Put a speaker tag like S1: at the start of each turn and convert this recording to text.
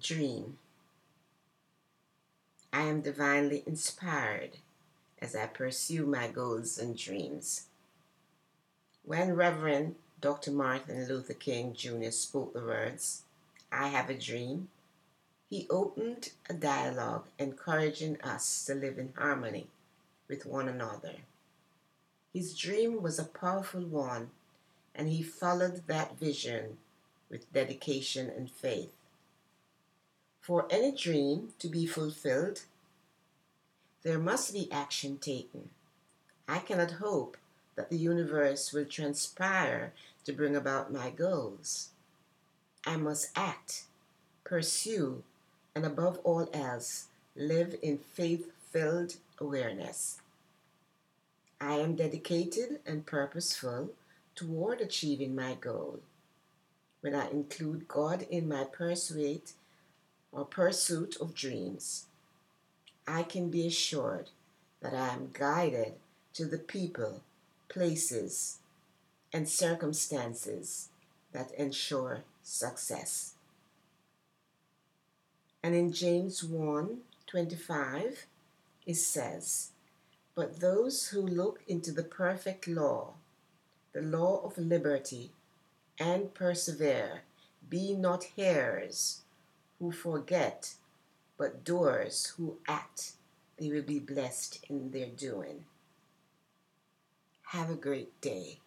S1: Dream. I am divinely inspired as I pursue my goals and dreams. When Reverend Dr. Martin Luther King Jr. spoke the words, I have a dream, he opened a dialogue encouraging us to live in harmony with one another. His dream was a powerful one, and he followed that vision with dedication and faith. For any dream to be fulfilled, there must be action taken. I cannot hope that the universe will transpire to bring about my goals. I must act, pursue, and above all else, live in faith filled awareness. I am dedicated and purposeful toward achieving my goal. When I include God in my pursuit or pursuit of dreams, I can be assured that I am guided to the people, places, and circumstances that ensure success. And in James 1 25, it says, But those who look into the perfect law, the law of liberty, and persevere, be not hearers who forget, but doers who act, they will be blessed in their doing. Have a great day.